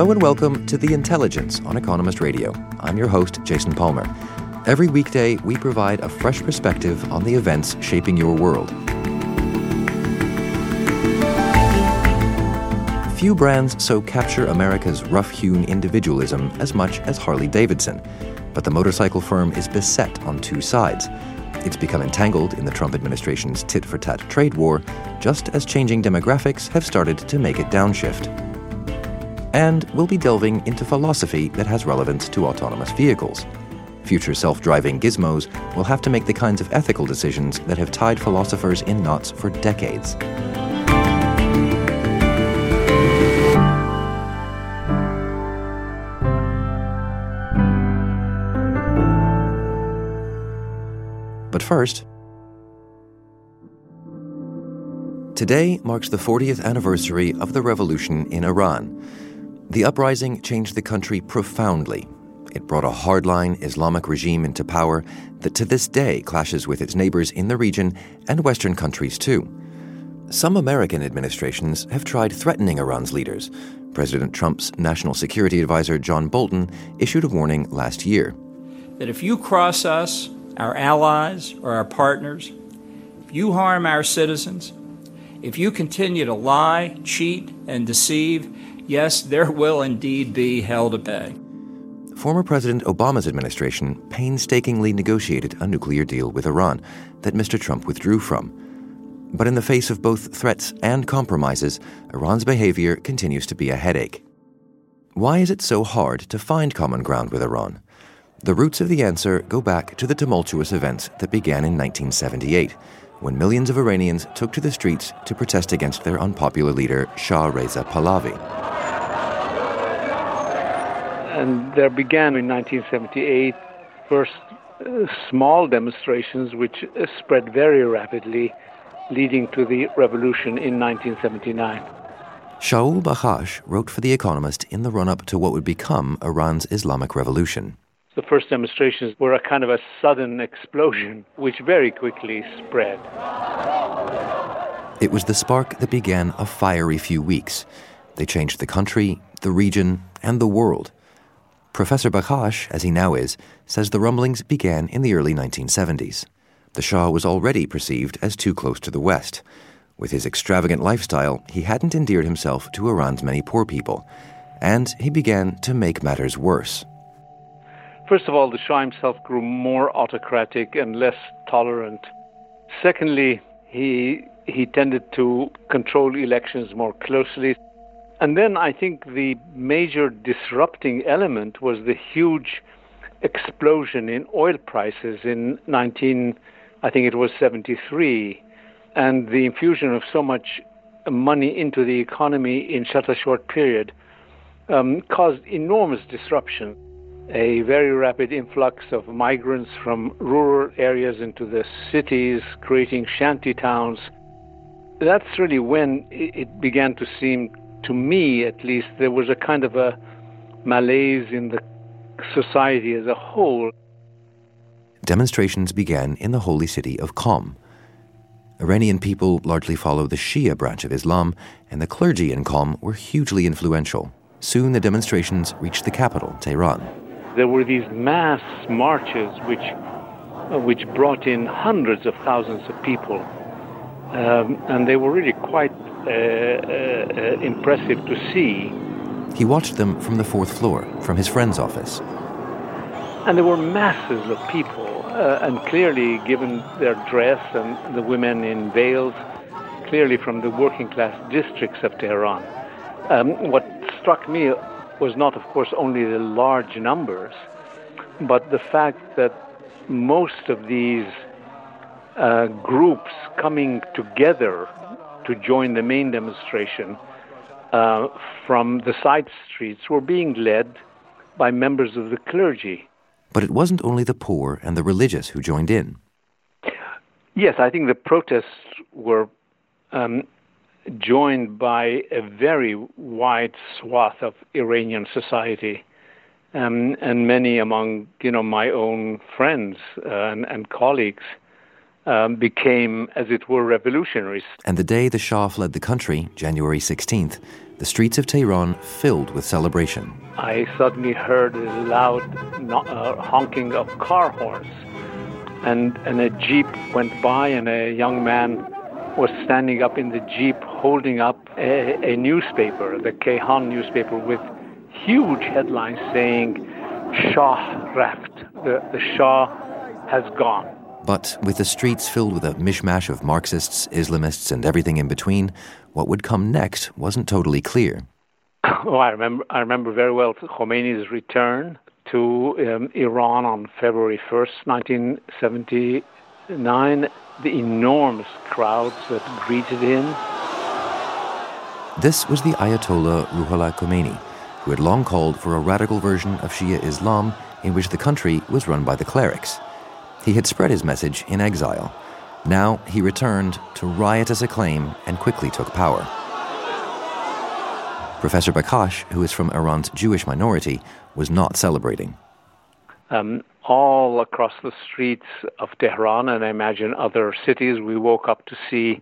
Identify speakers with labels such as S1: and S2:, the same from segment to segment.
S1: Hello and welcome to The Intelligence on Economist Radio. I'm your host, Jason Palmer. Every weekday, we provide a fresh perspective on the events shaping your world. Few brands so capture America's rough hewn individualism as much as Harley Davidson. But the motorcycle firm is beset on two sides. It's become entangled in the Trump administration's tit for tat trade war, just as changing demographics have started to make it downshift. And we'll be delving into philosophy that has relevance to autonomous vehicles. Future self driving gizmos will have to make the kinds of ethical decisions that have tied philosophers in knots for decades. But first, today marks the 40th anniversary of the revolution in Iran. The uprising changed the country profoundly. It brought a hardline Islamic regime into power that to this day clashes with its neighbors in the region and Western countries too. Some American administrations have tried threatening Iran's leaders. President Trump's national security advisor John Bolton issued a warning last year.
S2: That if you cross us, our allies, or our partners, if you harm our citizens, if you continue to lie, cheat, and deceive, yes, there will indeed be hell to pay.
S1: Former President Obama's administration painstakingly negotiated a nuclear deal with Iran that Mr. Trump withdrew from. But in the face of both threats and compromises, Iran's behavior continues to be a headache. Why is it so hard to find common ground with Iran? The roots of the answer go back to the tumultuous events that began in 1978, when millions of Iranians took to the streets to protest against their unpopular leader, Shah Reza Pahlavi.
S3: And there began in 1978 first uh, small demonstrations which uh, spread very rapidly, leading to the revolution in 1979.
S1: Shaul Bakhash wrote for The Economist in the run up to what would become Iran's Islamic Revolution.
S3: The first demonstrations were a kind of a sudden explosion, which very quickly spread.
S1: It was the spark that began a fiery few weeks. They changed the country, the region, and the world. Professor Bakhash, as he now is, says the rumblings began in the early 1970s. The Shah was already perceived as too close to the West. With his extravagant lifestyle, he hadn't endeared himself to Iran's many poor people, and he began to make matters worse.
S3: First of all, the Shah himself grew more autocratic and less tolerant. Secondly, he he tended to control elections more closely. And then I think the major disrupting element was the huge explosion in oil prices in 19 I think it was 73 and the infusion of so much money into the economy in such a short period um, caused enormous disruption a very rapid influx of migrants from rural areas into the cities, creating shanty towns. That's really when it began to seem, to me at least, there was a kind of a malaise in the society as a whole.
S1: Demonstrations began in the holy city of Qom. Iranian people largely follow the Shia branch of Islam, and the clergy in Qom were hugely influential. Soon the demonstrations reached the capital, Tehran
S3: there were these mass marches which, uh, which brought in hundreds of thousands of people. Um, and they were really quite impressive to see.
S1: He watched them from the fourth floor, from his friend's office.
S3: And there were masses of people, uh, and clearly, given their dress and the women in veils, clearly from the working class districts of Tehran. Um, what struck me was not, of course, only the large numbers, but the fact that most of these uh, groups coming together to join the main demonstration uh, from the side streets were being led by members of the clergy.
S1: But it wasn't only the poor and the religious who joined in.
S3: Yes, I think the protests were um, joined by a very wide swath of Iranian society. Um, and many among you know my own friends uh, and, and, colleagues um, became, as it were, revolutionaries.
S1: And the day the Shah fled the country, January 16th, the streets of Tehran filled with celebration.
S3: I suddenly heard a loud uh, honking of car horns, and, and a jeep went by, and a young man was standing up in the jeep holding up a, a newspaper, the Kayhan newspaper, with huge headlines saying, Shah Raft, the, the Shah has gone.
S1: But with the streets filled with a mishmash of Marxists, Islamists, and everything in between, what would come next wasn't totally clear.
S3: Oh, I remember. I remember very well Khomeini's return to um, Iran on February 1st, 1979. The enormous crowds that greeted him.
S1: This was the Ayatollah Ruhollah Khomeini, who had long called for a radical version of Shia Islam in which the country was run by the clerics. He had spread his message in exile. Now he returned to riotous acclaim and quickly took power. Professor Bakhash, who is from Iran's Jewish minority, was not celebrating.
S3: Um, all across the streets of Tehran, and I imagine other cities, we woke up to see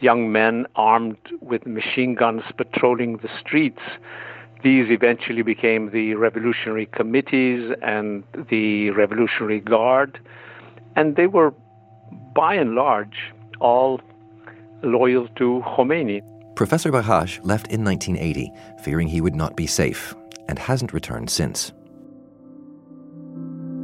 S3: young men armed with machine guns patrolling the streets. These eventually became the revolutionary committees and the Revolutionary Guard, and they were, by and large, all loyal to Khomeini.
S1: Professor Bakhash left in 1980, fearing he would not be safe, and hasn't returned since.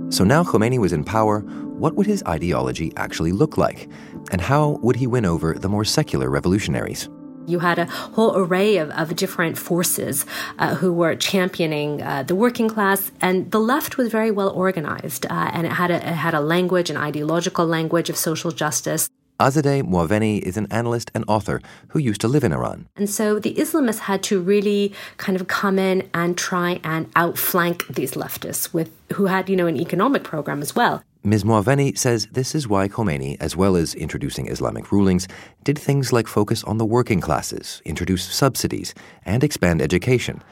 S1: So now Khomeini was in power, what would his ideology actually look like? And how would he win over the more secular revolutionaries?
S4: You had a whole array of, of different forces uh, who were championing uh, the working class, and the left was very well organized, uh, and it had a, it had a language, an ideological language of social justice.
S1: Azadeh Moaveni is an analyst and author who used to live in Iran.
S4: And so the Islamists had to really kind of come in and try and outflank these leftists with who had, you know, an economic program as well.
S1: Ms. Moaveni says this is why Khomeini, as well as introducing Islamic rulings, did things like focus on the working classes, introduce subsidies, and expand education.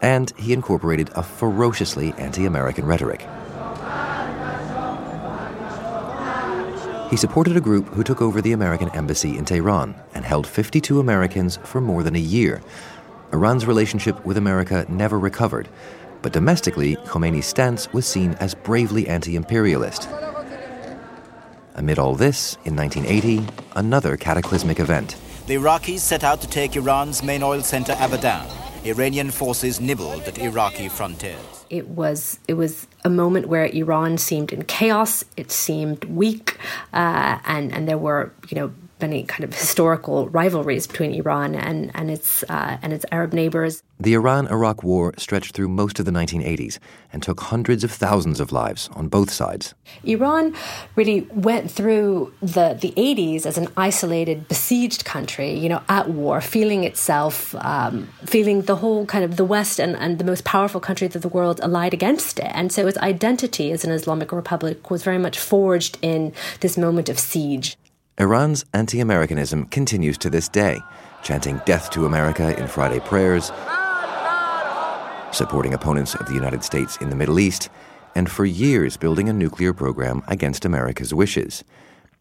S1: And he incorporated a ferociously anti American rhetoric. He supported a group who took over the American embassy in Tehran and held 52 Americans for more than a year. Iran's relationship with America never recovered, but domestically, Khomeini's stance was seen as bravely anti imperialist. Amid all this, in 1980, another cataclysmic event.
S5: The Iraqis set out to take Iran's main oil center, Abadan. Iranian forces nibbled at Iraqi frontiers
S4: it was it was a moment where Iran seemed in chaos. It seemed weak, uh, and and there were you know many kind of historical rivalries between Iran and and its uh, and its Arab neighbors.
S1: The Iran-Iraq War stretched through most of the 1980s and took hundreds of thousands of lives on both sides.
S4: Iran really went through the the 80s as an isolated, besieged country, you know, at war, feeling itself, um, feeling the whole kind of the West and, and the most powerful countries of the world allied against it, and so its identity as an Islamic republic was very much forged in this moment of siege.
S1: Iran's anti Americanism continues to this day, chanting death to America in Friday prayers, supporting opponents of the United States in the Middle East, and for years building a nuclear program against America's wishes.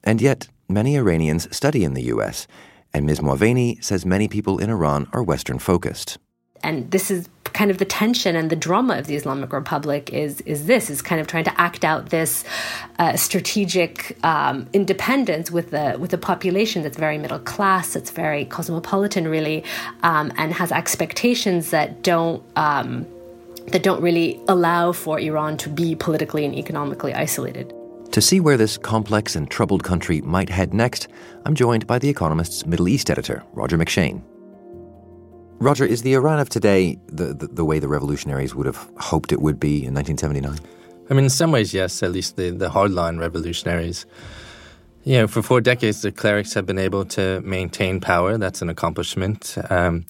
S1: And yet, many Iranians study in the U.S., and Ms. Moaveni says many people in Iran are Western focused
S4: and this is kind of the tension and the drama of the Islamic Republic is is this is kind of trying to act out this uh, strategic um, independence with the with a population that's very middle class, that's very cosmopolitan, really, um, and has expectations that don't. Um, that don't really allow for Iran to be politically and economically isolated.
S1: To see where this complex and troubled country might head next, I'm joined by The Economist's Middle East editor, Roger McShane. Roger, is the Iran of today the, the, the, way the revolutionaries would have hoped it would be in 1979? I
S6: mean, in some ways, yes, at least the, the hardline revolutionaries. You know, for four decades, the clerics have been able to maintain power. That's an accomplishment. Um,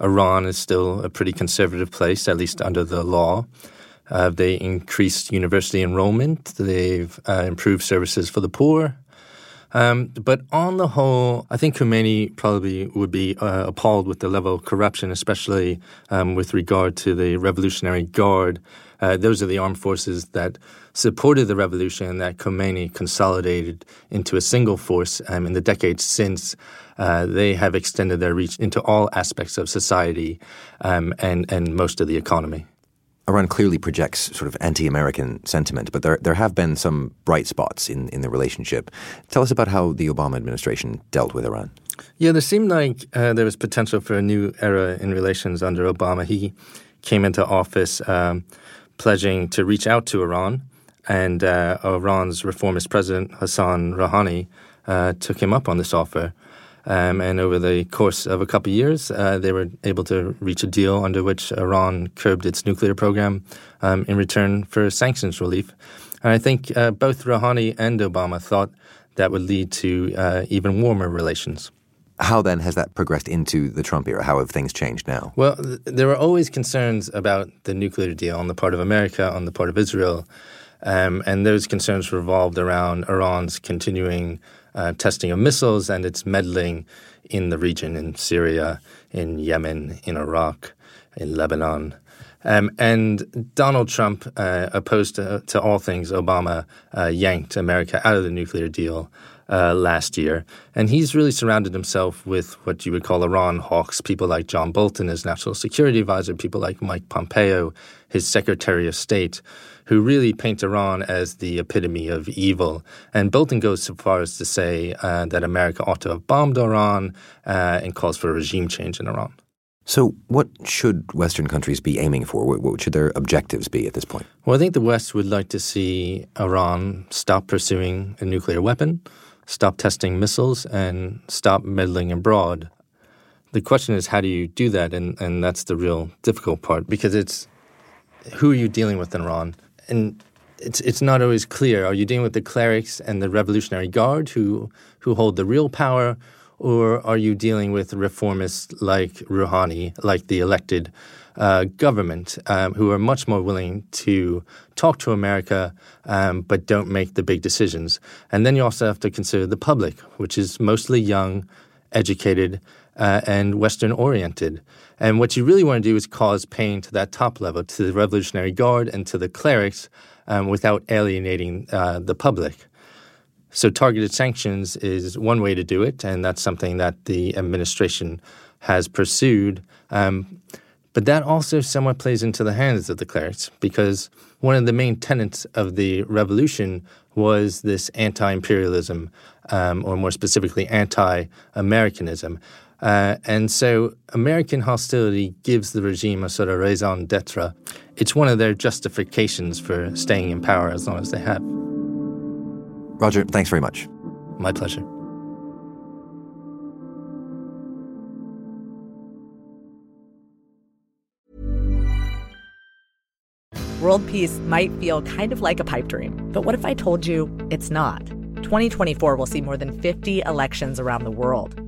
S6: Iran is still a pretty conservative place, at least under the law. Uh, they increased university enrollment. They've uh, improved services for the poor. Um, but on the whole, I think Khomeini probably would be uh, appalled with the level of corruption, especially um, with regard to the Revolutionary Guard. Uh, those are the armed forces that supported the revolution that Khomeini consolidated into a single force um, in the decades since. Uh, they have extended their reach into all aspects of society um, and, and most of the economy.
S1: Iran clearly projects sort of anti-American sentiment, but there there have been some bright spots in, in the relationship. Tell us about how the Obama administration dealt with Iran.
S6: Yeah, there seemed like uh, there was potential for a new era in relations under Obama. He came into office um, pledging to reach out to Iran, and uh, Iran's reformist president Hassan Rouhani uh, took him up on this offer. Um, and over the course of a couple of years, uh, they were able to reach a deal under which Iran curbed its nuclear program um, in return for sanctions relief. And I think uh, both Rouhani and Obama thought that would lead to uh, even warmer relations.
S1: How then has that progressed into the Trump era? How have things changed now?
S6: Well, th- there were always concerns about the nuclear deal on the part of America, on the part of Israel. Um, and those concerns revolved around Iran's continuing uh, testing of missiles and its meddling in the region, in Syria, in Yemen, in Iraq, in Lebanon. Um, and Donald Trump, uh, opposed to, to, all things Obama, uh, yanked America out of the nuclear deal uh, last year. And he's really surrounded himself with what you would call Iran hawks, people like John Bolton, his national security advisor, people like Mike Pompeo, his secretary of state, who really paint Iran as the epitome of evil. And Bolton goes so far as to say uh, that America ought to have bombed Iran uh, and calls for a regime change in Iran.
S1: So, what should Western countries be aiming for? What should their objectives be at this point?
S6: Well, I think the West would like to see Iran stop pursuing a nuclear weapon, stop testing missiles, and stop meddling abroad. The question is, how do you do that? And, and that's the real difficult part because it's who are you dealing with in Iran? And it's it's not always clear. Are you dealing with the clerics and the Revolutionary Guard who who hold the real power, or are you dealing with reformists like Rouhani, like the elected uh, government, um, who are much more willing to talk to America um, but don't make the big decisions? And then you also have to consider the public, which is mostly young, educated, uh, and Western oriented. And what you really want to do is cause pain to that top level, to the Revolutionary Guard and to the clerics, um, without alienating uh, the public. So, targeted sanctions is one way to do it, and that's something that the administration has pursued. Um, but that also somewhat plays into the hands of the clerics because one of the main tenets of the revolution was this anti imperialism, um, or more specifically, anti Americanism. Uh, and so American hostility gives the regime a sort of raison d'etre. It's one of their justifications for staying in power as long as they have.
S1: Roger, thanks very much.
S6: My pleasure.
S7: World peace might feel kind of like a pipe dream, but what if I told you it's not? 2024 will see more than 50 elections around the world.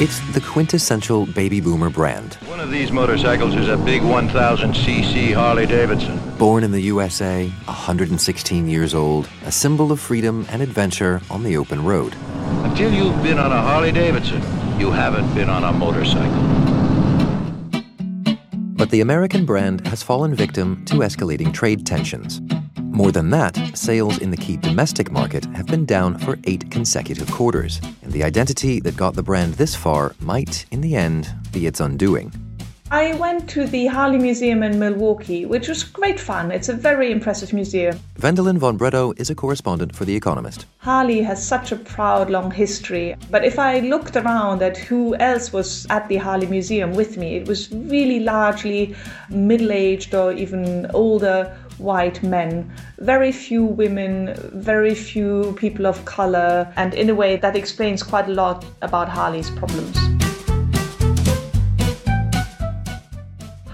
S1: It's the quintessential baby boomer brand.
S8: One of these motorcycles is a big 1000cc Harley Davidson.
S1: Born in the USA, 116 years old, a symbol of freedom and adventure on the open road.
S8: Until you've been on a Harley Davidson, you haven't been on a motorcycle.
S1: But the American brand has fallen victim to escalating trade tensions. More than that, sales in the key domestic market have been down for eight consecutive quarters, and the identity that got the brand this far might, in the end, be its undoing.
S9: I went to the Harley Museum in Milwaukee, which was great fun. It's a very impressive museum.
S1: Wendelin von Bredow is a correspondent for The Economist.
S9: Harley has such a proud, long history. But if I looked around at who else was at the Harley Museum with me, it was really largely middle aged or even older white men, very few women, very few people of color, and in a way that explains quite a lot about Harley's problems.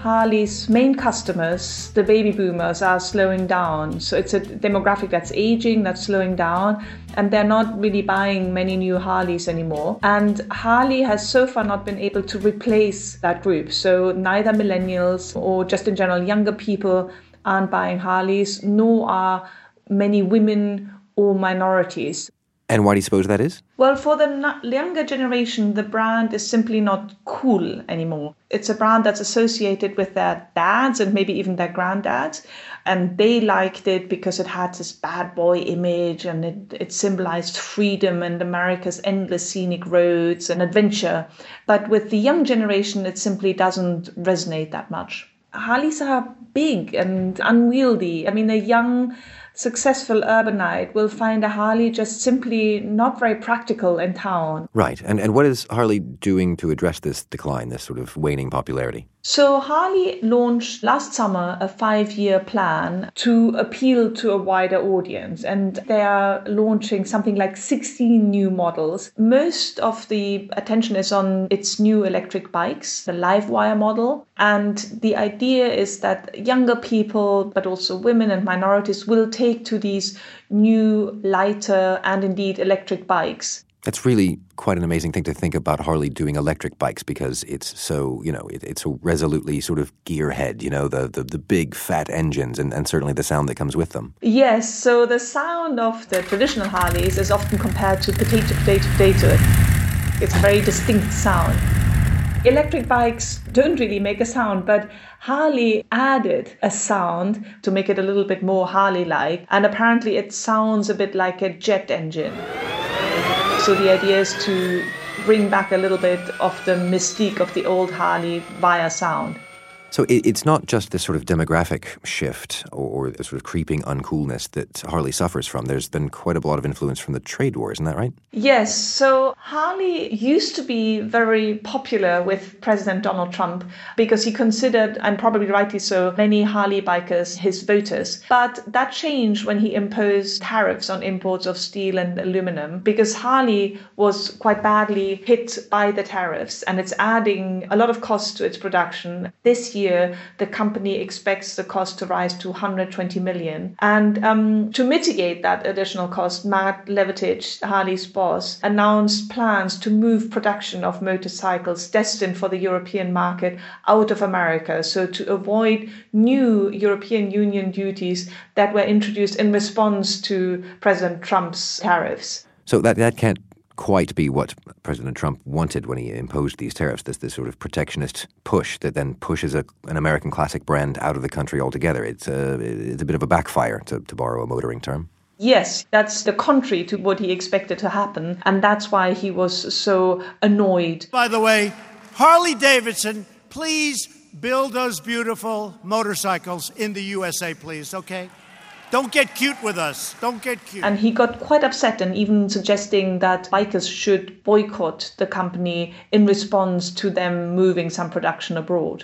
S9: Harley's main customers, the baby boomers, are slowing down. So it's a demographic that's aging, that's slowing down, and they're not really buying many new Harleys anymore. And Harley has so far not been able to replace that group. So neither millennials or just in general younger people aren't buying Harleys, nor are many women or minorities.
S1: And why do you suppose that is?
S9: Well, for the younger generation, the brand is simply not cool anymore. It's a brand that's associated with their dads and maybe even their granddads. And they liked it because it had this bad boy image and it, it symbolized freedom and America's endless scenic roads and adventure. But with the young generation, it simply doesn't resonate that much. Harleys are big and unwieldy. I mean, a young successful urbanite will find a Harley just simply not very practical in town.
S1: Right. And, and what is Harley doing to address this decline, this sort of waning popularity?
S9: So, Harley launched last summer a five year plan to appeal to a wider audience, and they are launching something like 16 new models. Most of the attention is on its new electric bikes, the Livewire model. And the idea is that younger people, but also women and minorities, will take to these new, lighter, and indeed electric bikes.
S1: That's really quite an amazing thing to think about Harley doing electric bikes because it's so, you know, it, it's so resolutely sort of gearhead, you know, the, the, the big fat engines and, and certainly the sound that comes with them.
S9: Yes, so the sound of the traditional Harleys is often compared to potato, potato, potato. It's a very distinct sound. Electric bikes don't really make a sound, but Harley added a sound to make it a little bit more Harley like, and apparently it sounds a bit like a jet engine. So the idea is to bring back a little bit of the mystique of the old Harley via sound.
S1: So it, it's not just this sort of demographic shift or, or sort of creeping uncoolness that Harley suffers from. There's been quite a lot of influence from the trade war, isn't that right?
S9: Yes. So Harley used to be very popular with President Donald Trump because he considered, and probably rightly so, many Harley bikers his voters. But that changed when he imposed tariffs on imports of steel and aluminum because Harley was quite badly hit by the tariffs and it's adding a lot of cost to its production. This year, the company expects the cost to rise to 120 million. And um, to mitigate that additional cost, Matt Levatich, Harley's boss, announced plans to move production of motorcycles destined for the European market out of America. So to avoid new European Union duties that were introduced in response to President Trump's tariffs.
S1: So that, that can't quite be what President Trump wanted when he imposed these tariffs, this, this sort of protectionist push that then pushes a, an American classic brand out of the country altogether. It's a, it's a bit of a backfire, to, to borrow a motoring term.
S9: Yes, that's the contrary to what he expected to happen, and that's why he was so annoyed.
S10: By the way, Harley Davidson, please build those beautiful motorcycles in the USA, please, okay? Don't get cute with us. Don't get cute.
S9: And he got quite upset and even suggesting that bikers should boycott the company in response to them moving some production abroad.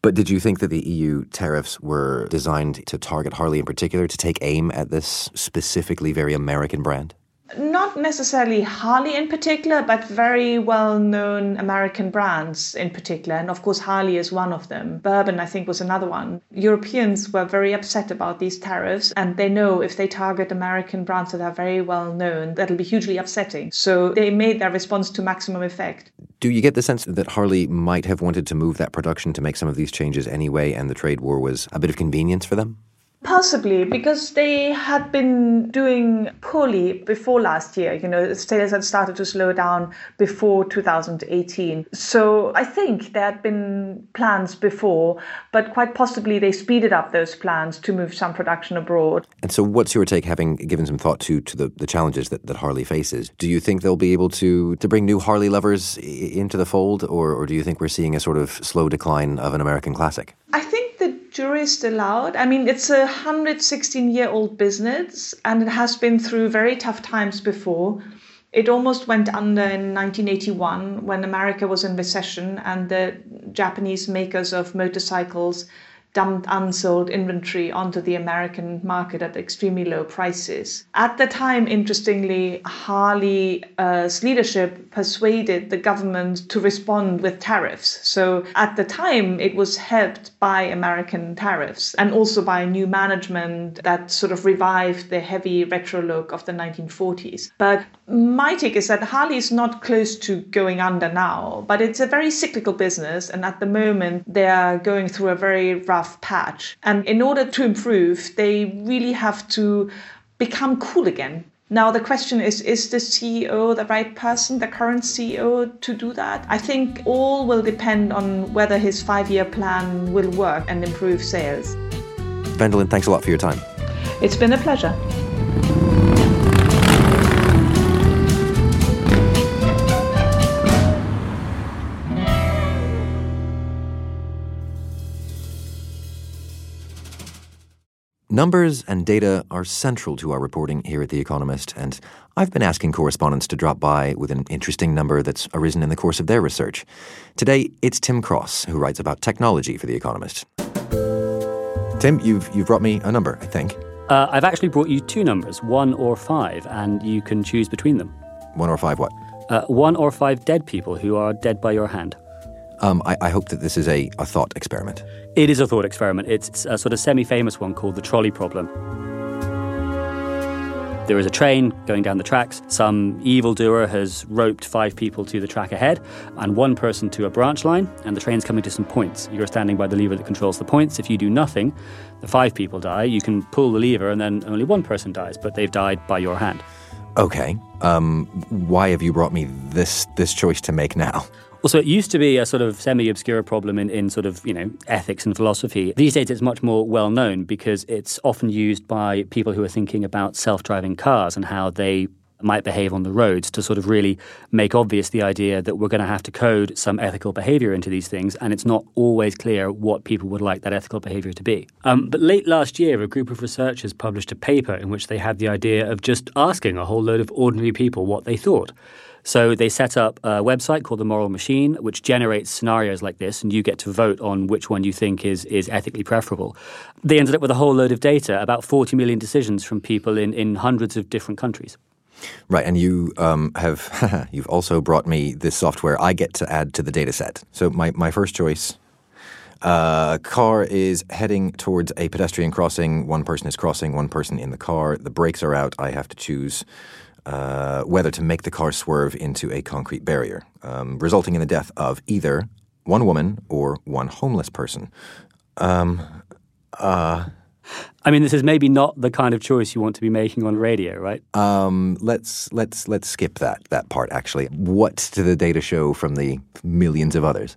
S1: But did you think that the EU tariffs were designed to target Harley in particular, to take aim at this specifically very American brand?
S9: Not necessarily Harley in particular, but very well known American brands in particular. And of course, Harley is one of them. Bourbon, I think, was another one. Europeans were very upset about these tariffs, and they know if they target American brands that are very well known, that'll be hugely upsetting. So they made their response to maximum effect.
S1: Do you get the sense that Harley might have wanted to move that production to make some of these changes anyway, and the trade war was a bit of convenience for them?
S9: Possibly because they had been doing poorly before last year. You know, sales had started to slow down before 2018. So I think there had been plans before, but quite possibly they speeded up those plans to move some production abroad.
S1: And so, what's your take, having given some thought to to the, the challenges that, that Harley faces? Do you think they'll be able to to bring new Harley lovers into the fold, or, or do you think we're seeing a sort of slow decline of an American classic?
S9: I still out. I mean, it's a 116 year old business and it has been through very tough times before. It almost went under in 1981 when America was in recession and the Japanese makers of motorcycles dumped unsold inventory onto the American market at extremely low prices. At the time, interestingly, Harley's uh, leadership persuaded the government to respond with tariffs. So at the time, it was helped by American tariffs and also by new management that sort of revived the heavy retro look of the 1940s. But my take is that Harley is not close to going under now, but it's a very cyclical business. And at the moment, they are going through a very rough rough patch. And in order to improve, they really have to become cool again. Now, the question is is the CEO the right person, the current CEO, to do that? I think all will depend on whether his five year plan will work and improve sales.
S1: Wendelin, thanks a lot for your time.
S9: It's been a pleasure.
S1: Numbers and data are central to our reporting here at The Economist, and I've been asking correspondents to drop by with an interesting number that's arisen in the course of their research. Today, it's Tim Cross, who writes about technology for The Economist. Tim, you've, you've brought me a number, I think.
S11: Uh, I've actually brought you two numbers, one or five, and you can choose between them.
S1: One or five what?
S11: Uh, one or five dead people who are dead by your hand.
S1: Um, I, I, hope that this is a, a thought experiment.
S11: It is a thought experiment. It's a sort of semi famous one called the trolley problem. There is a train going down the tracks. Some evildoer has roped five people to the track ahead and one person to a branch line, and the train's coming to some points. You're standing by the lever that controls the points. If you do nothing, the five people die. You can pull the lever, and then only one person dies, but they've died by your hand.
S1: Okay. Um, why have you brought me this this choice to make now?
S11: Well, so it used to be a sort of semi-obscure problem in, in sort of, you know, ethics and philosophy. These days it's much more well known because it's often used by people who are thinking about self-driving cars and how they might behave on the roads to sort of really make obvious the idea that we're going to have to code some ethical behavior into these things, and it's not always clear what people would like that ethical behavior to be. Um, but late last year, a group of researchers published a paper in which they had the idea of just asking a whole load of ordinary people what they thought. So they set up a website called the Moral Machine, which generates scenarios like this, and you get to vote on which one you think is, is ethically preferable. They ended up with a whole load of data, about 40 million decisions from people in, in hundreds of different countries.
S1: Right, and you um, have you've also brought me this software I get to add to the data set. So my, my first choice uh, car is heading towards a pedestrian crossing. One person is crossing, one person in the car. The brakes are out. I have to choose uh, whether to make the car swerve into a concrete barrier, um, resulting in the death of either one woman or one homeless person. Um, uh,
S11: I mean, this is maybe not the kind of choice you want to be making on radio, right?
S1: Um, let's let's let's skip that that part. Actually, what do the data show from the millions of others?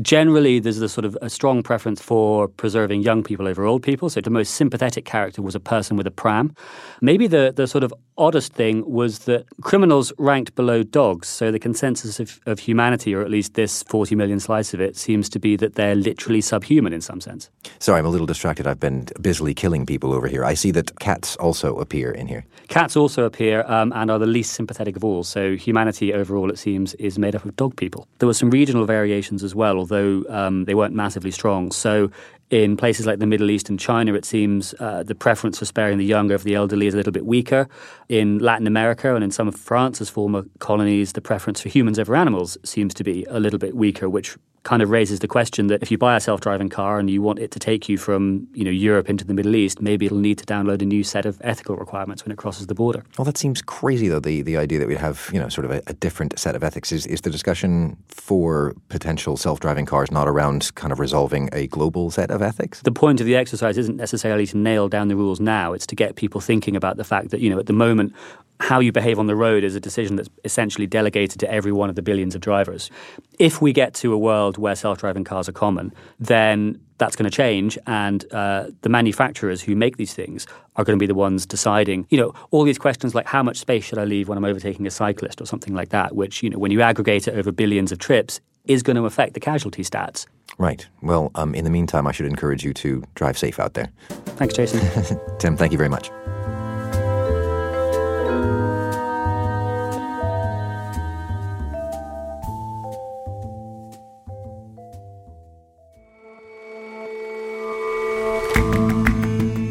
S11: generally there's a sort of a strong preference for preserving young people over old people. So the most sympathetic character was a person with a pram. Maybe the, the sort of oddest thing was that criminals ranked below dogs. So the consensus of, of humanity, or at least this 40 million slice of it, seems to be that they're literally subhuman in some sense.
S1: Sorry, I'm a little distracted. I've been busily killing people over here. I see that cats also appear in here.
S11: Cats also appear um, and are the least sympathetic of all. So humanity overall, it seems, is made up of dog people. There were some regional variations as well, although um, they weren't massively strong. So in places like the Middle East and China, it seems uh, the preference for sparing the young over the elderly is a little bit weaker. In Latin America and in some of France's former colonies, the preference for humans over animals seems to be a little bit weaker, which kind of raises the question that if you buy a self-driving car and you want it to take you from you know Europe into the Middle East, maybe it'll need to download a new set of ethical requirements when it crosses the border.
S1: Well, that seems crazy, though. The the idea that we'd have you know sort of a, a different set of ethics is is the discussion for potential self-driving cars not around kind of resolving a global set of ethics.
S11: The point of the exercise isn't necessarily to nail down the rules now; it's to get people thinking about the fact that you know at the moment how you behave on the road is a decision that's essentially delegated to every one of the billions of drivers. If we get to a world where self driving cars are common, then that's going to change. And uh, the manufacturers who make these things are going to be the ones deciding, you know, all these questions like how much space should I leave when I'm overtaking a cyclist or something like that, which, you know, when you aggregate it over billions of trips, is going to affect the casualty stats.
S1: Right. Well, um, in the meantime, I should encourage you to drive safe out there.
S11: Thanks, Jason.
S1: Tim, thank you very much.